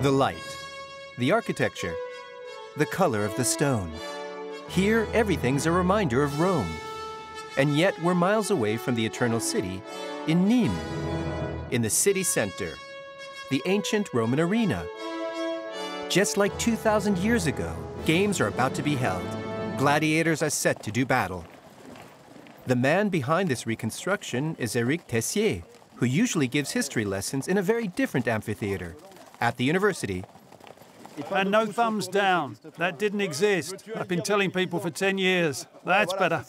The light, the architecture, the color of the stone. Here, everything's a reminder of Rome. And yet, we're miles away from the Eternal City in Nîmes, in the city center, the ancient Roman arena. Just like 2,000 years ago, games are about to be held. Gladiators are set to do battle. The man behind this reconstruction is Eric Teyssier, who usually gives history lessons in a very different amphitheater, at the university. And no thumbs down. That didn't exist. I've been telling people for 10 years. That's better.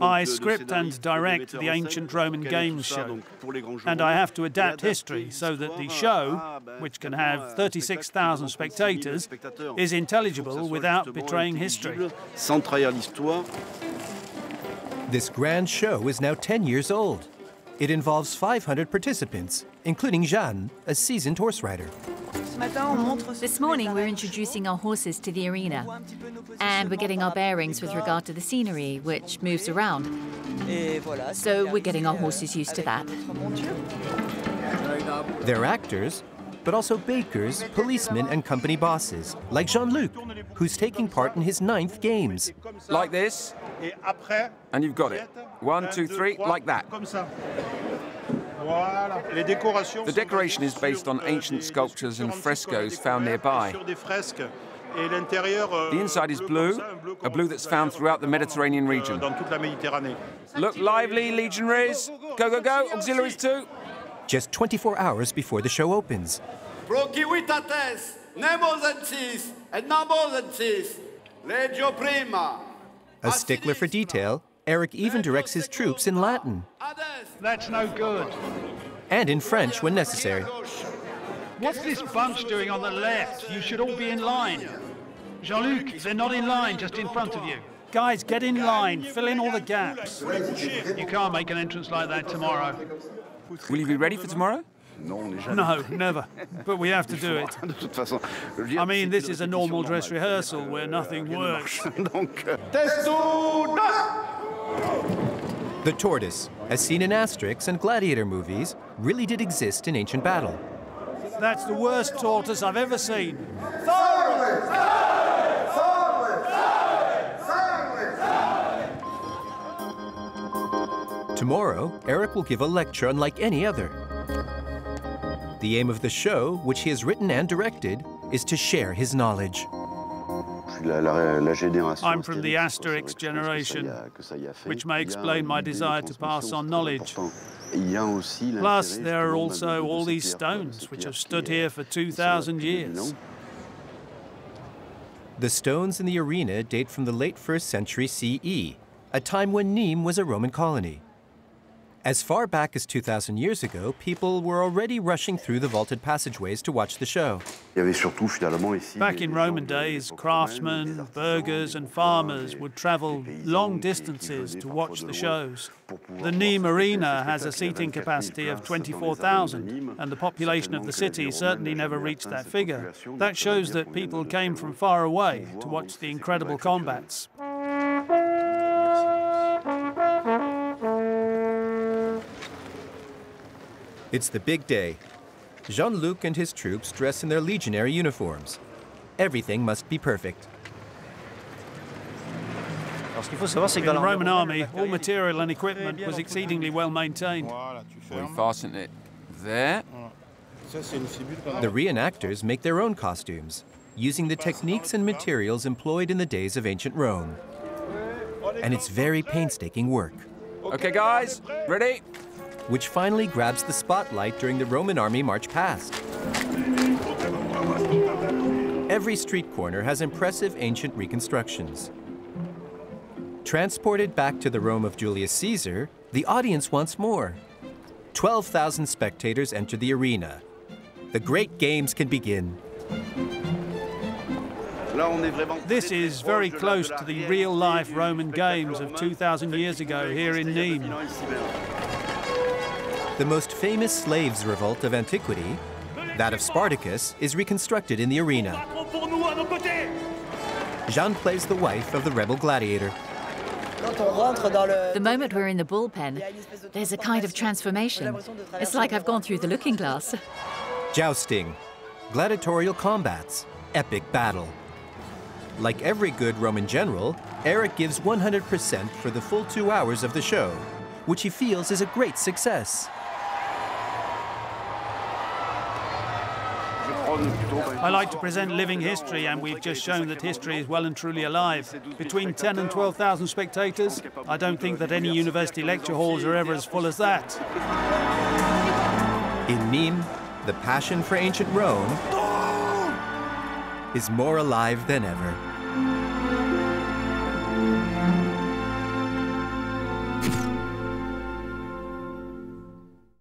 I script and direct the ancient Roman Games show. And I have to adapt history so that the show, which can have 36,000 spectators, is intelligible without betraying history. This grand show is now 10 years old. It involves 500 participants, including Jeanne, a seasoned horse rider. This morning we're introducing our horses to the arena. And we're getting our bearings with regard to the scenery, which moves around. So we're getting our horses used to that. They're actors, but also bakers, policemen, and company bosses, like Jean-Luc, who's taking part in his ninth games. Like this, and you've got it. One, two, three, like that. The decoration is based on ancient sculptures and frescoes found nearby. The inside is blue, a blue that's found throughout the Mediterranean region. Look lively, legionaries. Go, go, go, auxiliaries too. Just 24 hours before the show opens. A stickler for detail, Eric even directs his troops in Latin. That's no good. And in French when necessary. What's this bunch doing on the left? You should all be in line. Jean-Luc, they're not in line, just in front of you. Guys, get in line, fill in all the gaps. You can't make an entrance like that tomorrow. Will you be ready for tomorrow? No, never. But we have to do it. I mean, this is a normal dress rehearsal where nothing works. The tortoise, as seen in Asterix and Gladiator movies, really did exist in ancient battle. That's the worst tortoise I've ever seen. Tomorrow, Eric will give a lecture unlike any other. The aim of the show, which he has written and directed, is to share his knowledge. I'm from the Asterix generation, which may explain my desire to pass on knowledge. Plus, there are also all these stones which have stood here for 2,000 years. The stones in the arena date from the late 1st century CE, a time when Nîmes was a Roman colony. As far back as 2,000 years ago, people were already rushing through the vaulted passageways to watch the show. Back in Roman days, craftsmen, burghers, and farmers would travel long distances to watch the shows. The Nîmes Arena has a seating capacity of 24,000, and the population of the city certainly never reached that figure. That shows that people came from far away to watch the incredible combats. It's the big day. Jean-Luc and his troops dress in their legionary uniforms. Everything must be perfect. In the Roman army, all material and equipment was exceedingly well maintained. We fasten it there. The reenactors make their own costumes, using the techniques and materials employed in the days of ancient Rome. And it's very painstaking work. Okay, guys, ready? Which finally grabs the spotlight during the Roman army march past. Every street corner has impressive ancient reconstructions. Transported back to the Rome of Julius Caesar, the audience wants more. 12,000 spectators enter the arena. The great games can begin. This is very close to the real-life Roman games of 2,000 years ago here in Nîmes. The most famous slaves' revolt of antiquity, that of Spartacus, is reconstructed in the arena. Jeanne plays the wife of the rebel gladiator. The moment we're in the bullpen, there's a kind of transformation. It's like I've gone through the looking glass. Jousting, gladiatorial combats, epic battle. Like every good Roman general, Eric gives 100% for the full two hours of the show, which he feels is a great success. I like to present living history, and we've just shown that history is well and truly alive. Between 10 and 12,000 spectators, I don't think that any university lecture halls are ever as full as that. In Nîmes, the passion for ancient Rome is more alive than ever.